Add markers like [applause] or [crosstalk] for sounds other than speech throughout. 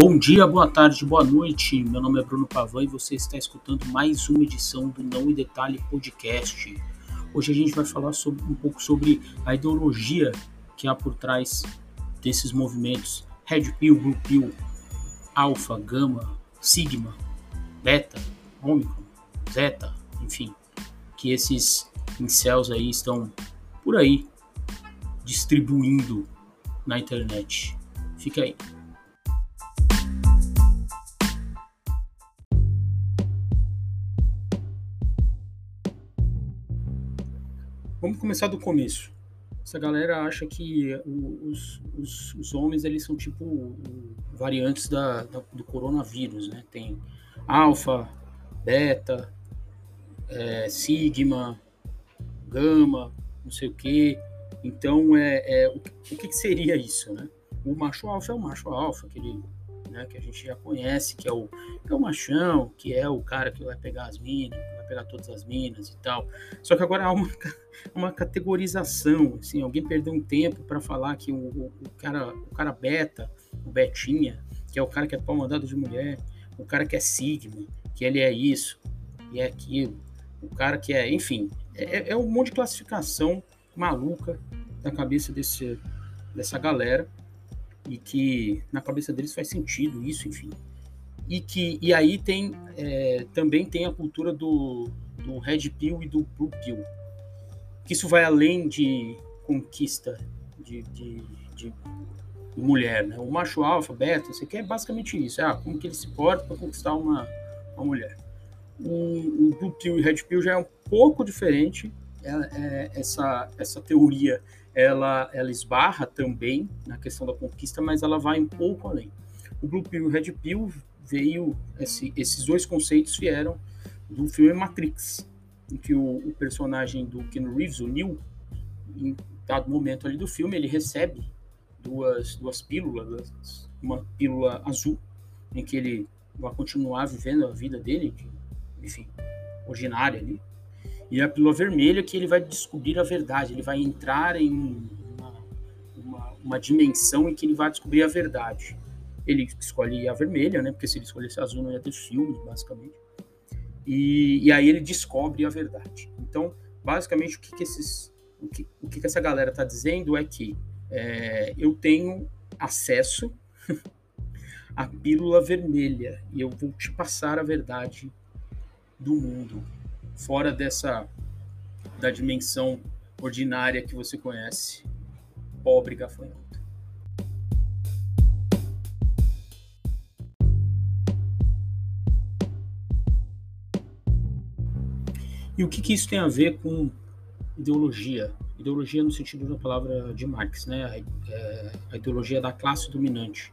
Bom dia, boa tarde, boa noite. Meu nome é Bruno Pavan e você está escutando mais uma edição do Não em Detalhe Podcast. Hoje a gente vai falar sobre, um pouco sobre a ideologia que há por trás desses movimentos Red Pill, Blue Pill, Alpha, Gama, Sigma, Beta, Omicron, Zeta, enfim, que esses incels aí estão por aí distribuindo na internet. Fica aí. Vamos começar do começo. Essa galera acha que os, os, os homens eles são tipo variantes da, da, do coronavírus, né? Tem alfa, beta, é, sigma, gama, não sei o que. Então, é, é o, o que, que, seria isso, né? O macho alfa é o macho alfa, aquele né, que a gente já conhece, que é o, que é o machão, que é o cara que vai pegar as minas, vai pegar todas as minas e tal. Só que agora há uma, uma categorização, assim, alguém perdeu um tempo para falar que o, o, o, cara, o cara beta, o betinha, que é o cara que é pau mandado de mulher, o cara que é sigma, que ele é isso e é aquilo, o cara que é, enfim, é, é um monte de classificação maluca na cabeça desse, dessa galera e que na cabeça deles faz sentido isso, enfim. E que e aí tem é, também tem a cultura do, do red pill e do blue pill, que isso vai além de conquista de, de, de mulher, né? O macho alfa, beta, você quer é basicamente isso, ah, como que ele se porta para conquistar uma, uma mulher. O, o blue pill e red pill já é um pouco diferente, essa essa teoria ela, ela esbarra também na questão da conquista, mas ela vai um pouco além. O Blue Pill e o Red Pill veio, esse, esses dois conceitos vieram do filme Matrix, em que o, o personagem do Ken Reeves, o Neo, em dado momento ali do filme, ele recebe duas, duas pílulas, uma pílula azul, em que ele vai continuar vivendo a vida dele, enfim, ordinária ali, e a pílula vermelha que ele vai descobrir a verdade, ele vai entrar em uma, uma, uma, dimensão em que ele vai descobrir a verdade. Ele escolhe a vermelha, né? Porque se ele escolhesse a azul não ia ter filme, basicamente. E, e aí ele descobre a verdade. Então, basicamente, o que, que esses, o que, o que, que essa galera está dizendo é que é, eu tenho acesso [laughs] à pílula vermelha e eu vou te passar a verdade do mundo fora dessa da dimensão ordinária que você conhece, pobre gafanhoto. E o que, que isso tem a ver com ideologia? Ideologia no sentido da palavra de Marx, né? A, é, a ideologia da classe dominante.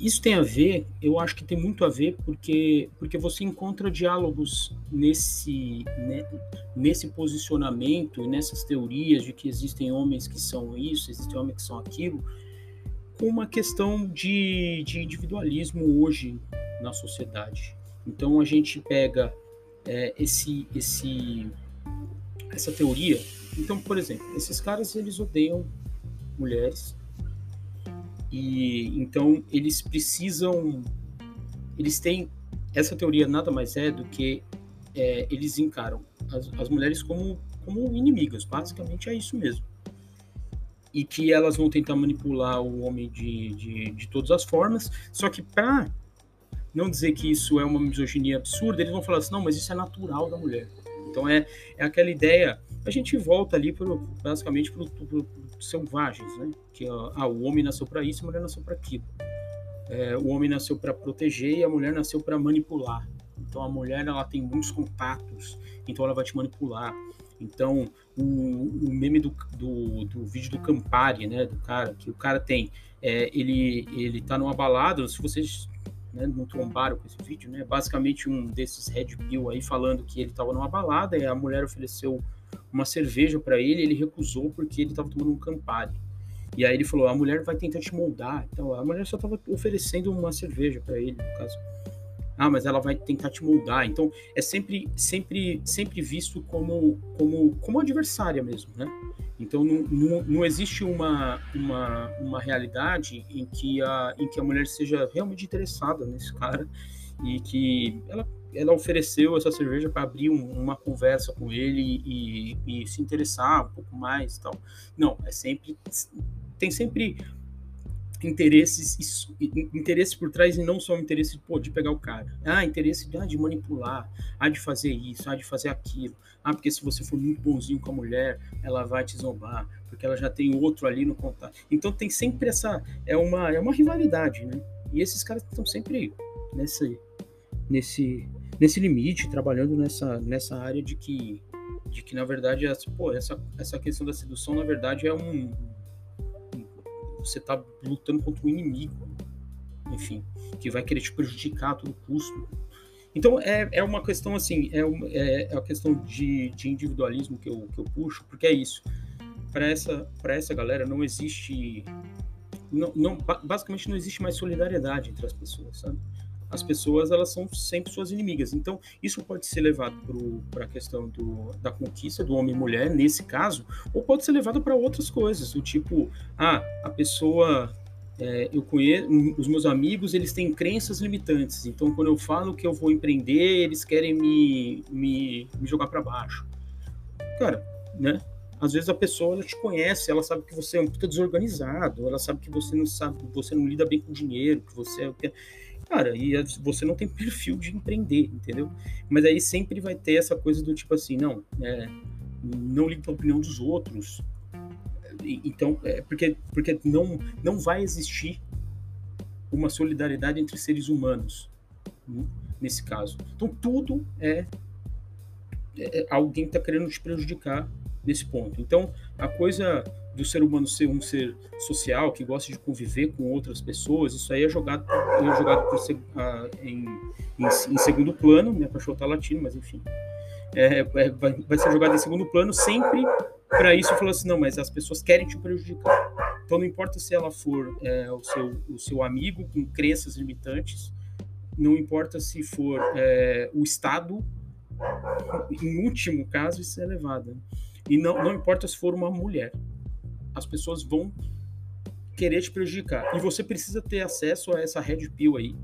Isso tem a ver, eu acho que tem muito a ver porque, porque você encontra diálogos nesse, né, nesse posicionamento, nessas teorias de que existem homens que são isso, existem homens que são aquilo, com uma questão de, de individualismo hoje na sociedade. Então a gente pega é, esse, esse, essa teoria. Então, por exemplo, esses caras eles odeiam mulheres, e então eles precisam, eles têm essa teoria nada mais é do que é, eles encaram as, as mulheres como como inimigas, basicamente é isso mesmo. E que elas vão tentar manipular o homem de, de, de todas as formas, só que para não dizer que isso é uma misoginia absurda, eles vão falar assim, não, mas isso é natural da mulher. Então é, é aquela ideia a gente volta ali pro, basicamente para os selvagens, né? Que ah, o homem nasceu para isso, a mulher nasceu para aquilo. É, o homem nasceu para proteger e a mulher nasceu para manipular. Então a mulher ela tem muitos contatos, então ela vai te manipular. Então o, o meme do, do, do, vídeo do Campari, né, do cara que o cara tem, é, ele ele tá numa balada. Se vocês né, não trombaram com esse vídeo, né, basicamente um desses red pill aí falando que ele estava numa balada e a mulher ofereceu uma cerveja para ele, ele recusou porque ele estava tomando um Campari. E aí ele falou: a mulher vai tentar te moldar. Então a mulher só estava oferecendo uma cerveja para ele, no caso. ah, mas ela vai tentar te moldar. Então, é sempre, sempre, sempre visto como, como, como adversária mesmo, né? Então, não, não, não existe uma, uma, uma realidade em que, a, em que a mulher seja realmente interessada nesse cara e que ela, ela ofereceu essa cerveja para abrir um, uma conversa com ele e, e, se interessar um pouco mais e tal. Não, é sempre... Tem sempre interesses, interesses por trás e não só o interesse pô, de pegar o cara. Ah, interesse ah, de manipular, ah, de fazer isso, ah, de fazer aquilo. Ah, porque se você for muito bonzinho com a mulher, ela vai te zombar, porque ela já tem outro ali no contato. Então tem sempre essa é uma é uma rivalidade, né? E esses caras estão sempre nesse nesse nesse limite, trabalhando nessa nessa área de que de que na verdade essa, pô, essa essa questão da sedução na verdade é um você está lutando contra um inimigo, enfim, que vai querer te prejudicar a todo custo. Então é, é uma questão assim, é, uma, é, é a questão de, de individualismo que eu, que eu puxo, porque é isso. Para essa, essa galera não existe. Não, não, basicamente não existe mais solidariedade entre as pessoas, sabe? As pessoas elas são sempre suas inimigas. Então, isso pode ser levado para a questão do, da conquista do homem e mulher, nesse caso, ou pode ser levado para outras coisas, do tipo, ah, a pessoa. É, eu conheço, os meus amigos, eles têm crenças limitantes. Então, quando eu falo que eu vou empreender, eles querem me, me, me jogar para baixo. Cara, né? às vezes a pessoa ela te conhece, ela sabe que você é um puta desorganizado, ela sabe que você não sabe, você não lida bem com dinheiro, que você é cara, e você não tem perfil de empreender, entendeu? Mas aí sempre vai ter essa coisa do tipo assim, não, é, não liga para a opinião dos outros. Então, é porque, porque não, não vai existir uma solidariedade entre seres humanos, né, nesse caso. Então, tudo é alguém está querendo te prejudicar nesse ponto. Então, a coisa do ser humano ser um ser social, que gosta de conviver com outras pessoas, isso aí é jogado, é jogado por, uh, em, em, em, segundo plano, minha cachorro tá latindo, mas enfim. É, é, vai, vai, ser jogado em segundo plano sempre para isso falar assim, não, mas as pessoas querem te prejudicar. Então não importa se ela for é, o, seu, o seu amigo com crenças limitantes, não importa se for é, o Estado, em último caso, isso é elevado. E não, não importa se for uma mulher as pessoas vão querer te prejudicar. E você precisa ter acesso a essa red pill aí,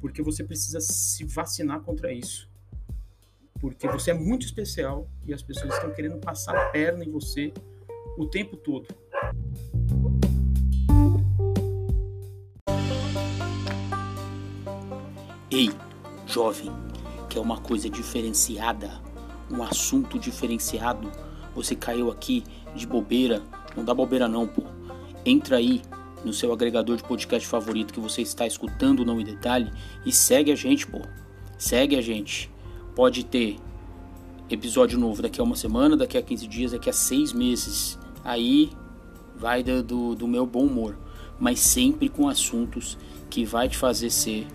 porque você precisa se vacinar contra isso. Porque você é muito especial e as pessoas estão querendo passar a perna em você o tempo todo. Ei, jovem, que é uma coisa diferenciada, um assunto diferenciado, você caiu aqui de bobeira não dá bobeira não, pô. Entra aí no seu agregador de podcast favorito que você está escutando não em detalhe e segue a gente, pô. Segue a gente. Pode ter episódio novo daqui a uma semana, daqui a 15 dias, daqui a seis meses. Aí vai do, do, do meu bom humor. Mas sempre com assuntos que vai te fazer ser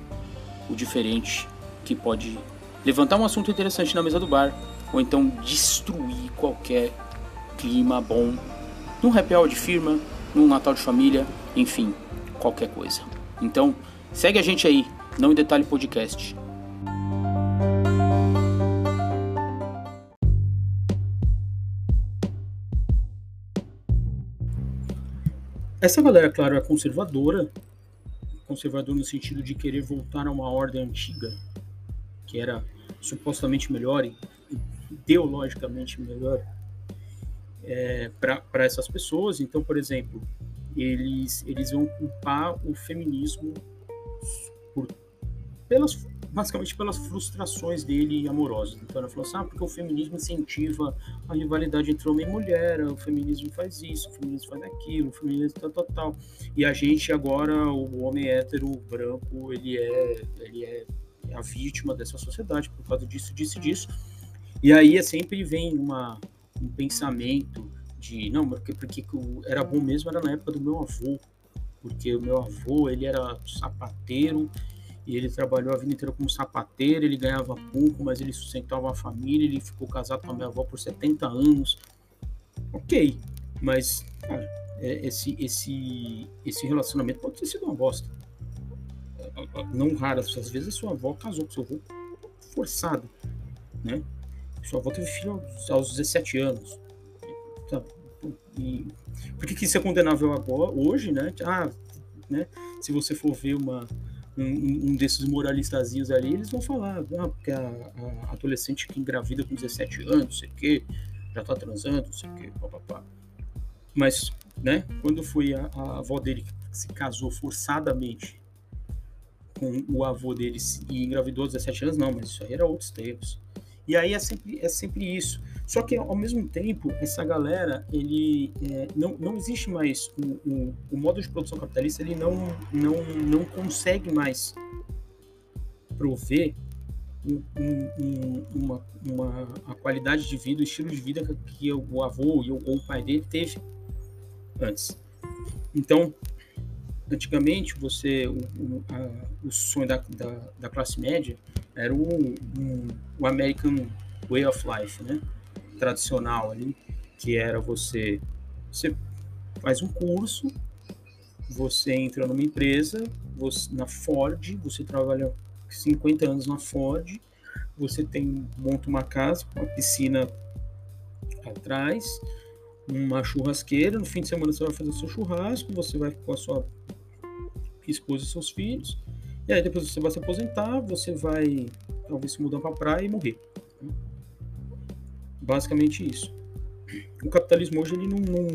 o diferente, que pode levantar um assunto interessante na mesa do bar, ou então destruir qualquer clima bom num happy hour de firma, num Natal de família, enfim, qualquer coisa. Então, segue a gente aí, não em detalhe podcast. Essa galera, claro, é conservadora, conservador no sentido de querer voltar a uma ordem antiga, que era supostamente melhor, ideologicamente melhor, é, para essas pessoas. Então, por exemplo, eles, eles vão culpar o feminismo por, pelas, basicamente pelas frustrações dele amorosas. Então, ela falou assim: ah, porque o feminismo incentiva a rivalidade entre homem e mulher, o feminismo faz isso, o feminismo faz aquilo, o feminismo tal, tal, tal. E a gente agora, o homem hétero branco, ele é, ele é a vítima dessa sociedade por causa disso, disso disso. E aí é sempre vem uma, um pensamento de não, porque, porque era bom mesmo era na época do meu avô, porque o meu avô ele era sapateiro e ele trabalhou a vida inteira como sapateiro, ele ganhava pouco, mas ele sustentava a família, ele ficou casado com a minha avó por 70 anos. Ok, mas cara, é, esse, esse, esse relacionamento pode ter sido uma bosta. Não raras, às vezes a sua avó casou com seu avô forçado, né? Sua avó teve filho aos, aos 17 anos. E por que, que isso é condenável agora, hoje, né? Ah, né? Se você for ver uma, um, um desses moralistazinhos ali, eles vão falar, ah, porque a, a adolescente que engravida com 17 anos, sei o quê, já tá transando, não sei o quê, papapá. Mas, né, quando foi a, a avó dele que se casou forçadamente com o avô dele e engravidou aos 17 anos, não, mas isso aí era outros tempos. E aí é sempre, é sempre isso. Só que, ao mesmo tempo, essa galera, ele é, não, não existe mais o, o, o, modo de produção capitalista, ele não, não, não consegue mais prover um, um, uma, uma, a qualidade de vida, o estilo de vida que o avô ou o pai dele teve antes. Então, antigamente, você o, o, a, o sonho da, da, da, classe média era o, um, o American Way of Life, né? tradicional ali, que era você, você faz um curso, você entra numa empresa, você, na Ford, você trabalha 50 anos na Ford, você tem monta uma casa uma piscina atrás, uma churrasqueira, no fim de semana você vai fazer seu churrasco, você vai com a sua esposa e seus filhos, e aí depois você vai se aposentar, você vai talvez se mudar para a praia e morrer. Basicamente isso. O capitalismo hoje ele não, não,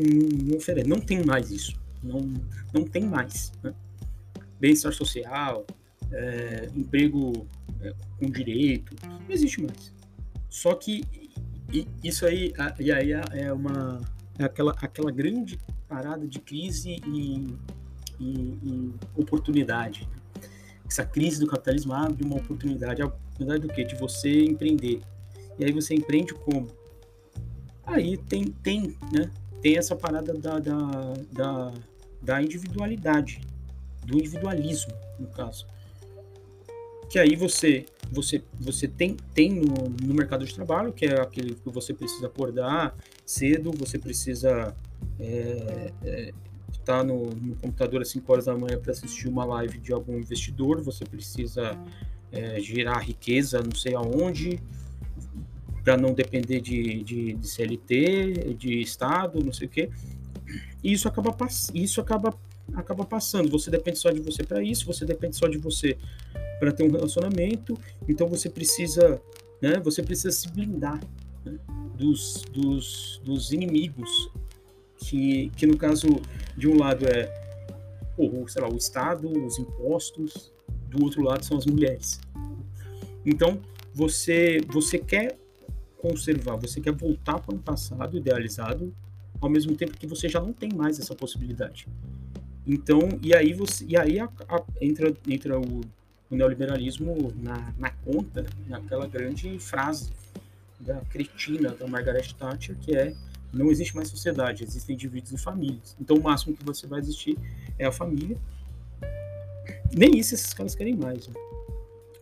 não oferece, não tem mais isso. Não, não tem mais. Né? Bem-estar social, é, emprego é, com direito, não existe mais. Só que isso aí, e aí é, é uma é aquela, aquela grande parada de crise e, e, e oportunidade. Essa crise do capitalismo abre uma oportunidade. A oportunidade do quê? De você empreender. E aí você empreende como? Aí tem, tem, né? Tem essa parada da, da, da, da individualidade, do individualismo, no caso. Que aí você você, você tem, tem no, no mercado de trabalho, que é aquele que você precisa acordar cedo, você precisa é, é, tá no, no, computador às 5 horas da manhã para assistir uma live de algum investidor, você precisa é, gerar riqueza não sei aonde, para não depender de, de, de, CLT, de Estado, não sei o quê. E isso acaba, isso acaba, acaba passando. Você depende só de você para isso, você depende só de você para ter um relacionamento. Então você precisa, né, você precisa se blindar né, dos, dos, dos inimigos, que, que no caso, de um lado é o, sei lá, o Estado, os impostos, do outro lado são as mulheres. Então, você, você quer conservar, você quer voltar para um passado idealizado, ao mesmo tempo que você já não tem mais essa possibilidade. Então, e aí você, e aí a, a, entra, entra o, o neoliberalismo na, na, conta, naquela grande frase da cretina da Margaret Thatcher, que é não existe mais sociedade, existem indivíduos e famílias. Então, o máximo que você vai existir é a família. Nem isso esses caras querem mais, né?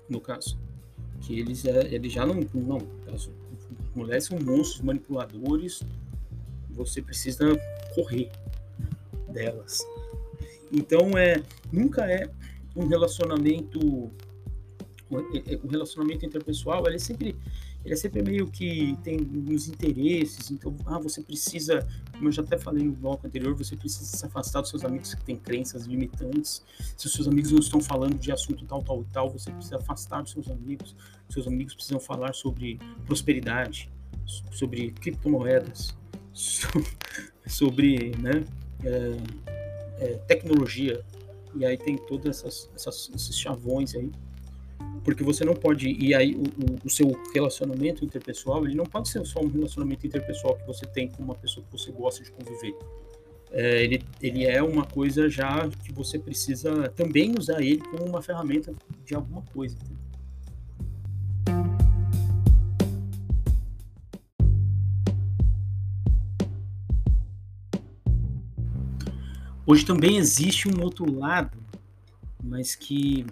no caso. Que eles, é, eles já não. não mulheres são monstros manipuladores, você precisa correr delas. Então é nunca é um relacionamento o relacionamento interpessoal, ele é sempre ele é sempre meio que tem uns interesses, então, ah, você precisa, como eu já até falei no bloco anterior, você precisa se afastar dos seus amigos que têm crenças limitantes. Se os seus amigos não estão falando de assunto tal, tal e tal, você precisa afastar dos seus amigos. Seus amigos precisam falar sobre prosperidade, sobre criptomoedas, [laughs] sobre, né, é, é, tecnologia. E aí tem todos esses chavões aí porque você não pode e aí o, o, seu relacionamento interpessoal ele não pode ser só um relacionamento interpessoal que você tem com uma pessoa que você gosta de conviver. É, ele, ele é uma coisa já que você precisa também usar ele como uma ferramenta de alguma coisa Hoje também existe um outro lado, mas que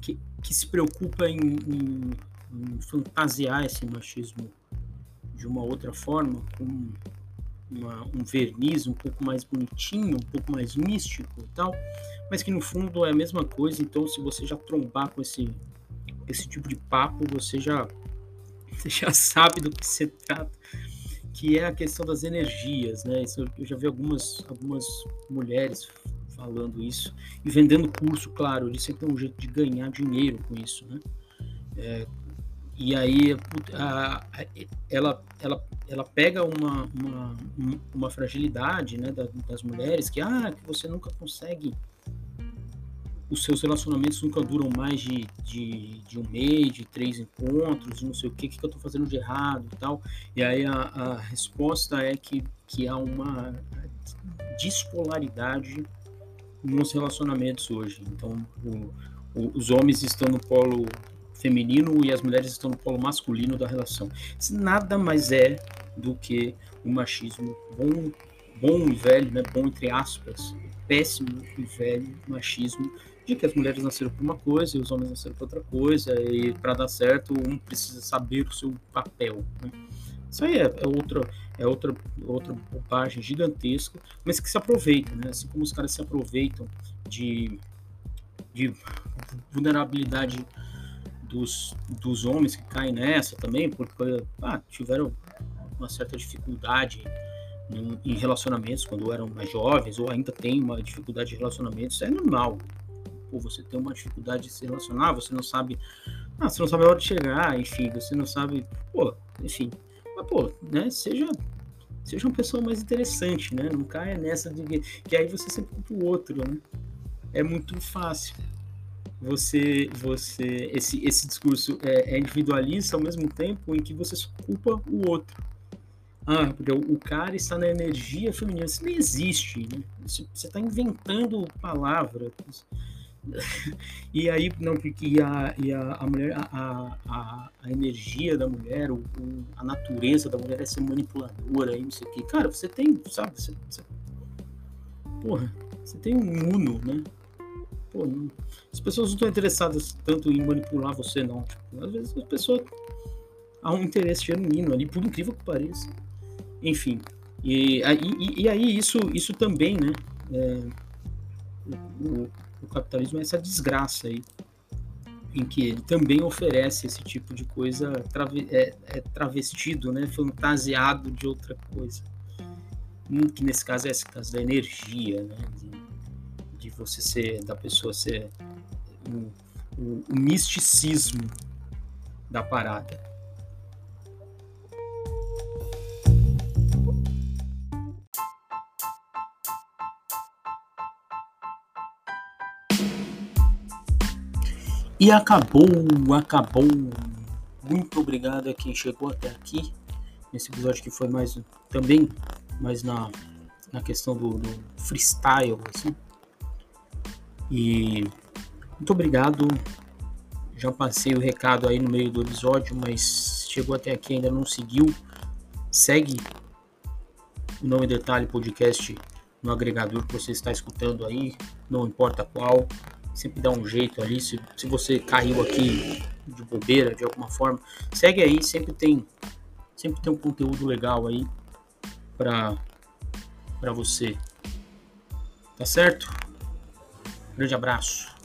que se preocupa em, em, em, fantasiar esse machismo de uma outra forma, com uma, um verniz um pouco mais bonitinho, um pouco mais místico e tal, mas que no fundo é a mesma coisa. Então, se você já trombar com esse, esse tipo de papo, você já, [laughs] você já sabe do que se trata, que é a questão das energias, né? Isso, eu já vi algumas, algumas mulheres falando isso e vendendo curso, claro, eles sempre tem um jeito de ganhar dinheiro com isso, né? É, e aí a, a, ela, ela, ela pega uma, uma, uma fragilidade né, das mulheres que, ah, que você nunca consegue os seus relacionamentos nunca duram mais de, de, de, um mês, de três encontros, não sei o que, o que eu estou fazendo de errado e tal. E aí a, a, resposta é que, que há uma dispolaridade nos relacionamentos hoje. Então, o, o, os homens estão no polo feminino e as mulheres estão no polo masculino da relação. Isso nada mais é do que o machismo bom, bom e velho, né? bom entre aspas, péssimo e velho machismo de que as mulheres nasceram por uma coisa e os homens nasceram por outra coisa e para dar certo um precisa saber o seu papel. Né? Isso aí é, é, outra é outra outra bobagem gigantesca, mas que se aproveita, né? Assim como os caras se aproveitam de, de vulnerabilidade dos, dos homens que caem nessa também, porque ah, tiveram uma certa dificuldade em, relacionamentos quando eram mais jovens, ou ainda tem uma dificuldade de relacionamentos, é normal. Pô, você tem uma dificuldade de se relacionar, você não sabe. Ah, você não sabe a hora de chegar, enfim, você não sabe. Pô, enfim. Pô, né? Seja, seja uma pessoa mais interessante, né? Não caia nessa de que, aí você sempre culpa o outro, né? É muito fácil você você esse esse discurso é, é, individualista ao mesmo tempo em que você culpa o outro ah porque o, o cara está na energia feminina isso não existe né? você está inventando palavras [laughs] e aí não porque a, e a, a mulher a, a, a energia da mulher o, a natureza da mulher é ser manipuladora e não sei o que cara você tem sabe você, você porra você tem um uno né Pô, não, as pessoas não estão interessadas tanto em manipular você, não. Tipo, às vezes as pessoas há um interesse genuíno ali, por incrível que pareça. Enfim. E, e, e aí isso, isso também, né? É, o, o, capitalismo é essa desgraça aí, em que ele também oferece esse tipo de coisa trave, é, é travestido, né? Fantasiado de outra coisa. Hum, que nesse caso é esse caso da energia, né? De, de você ser, da pessoa ser o, o, o misticismo da parada. E acabou, acabou. Muito obrigado a quem chegou até aqui. Nesse episódio que foi mais também mais na, na questão do, do freestyle, assim. E muito obrigado. Já passei o recado aí no meio do episódio, mas chegou até aqui ainda não seguiu. Segue o Nome Detalhe Podcast no agregador que você está escutando aí, não importa qual. Sempre dá um jeito ali. Se, se você caiu aqui de bobeira de alguma forma, segue aí. Sempre tem, sempre tem um conteúdo legal aí para para você. Tá certo? Grande abraço.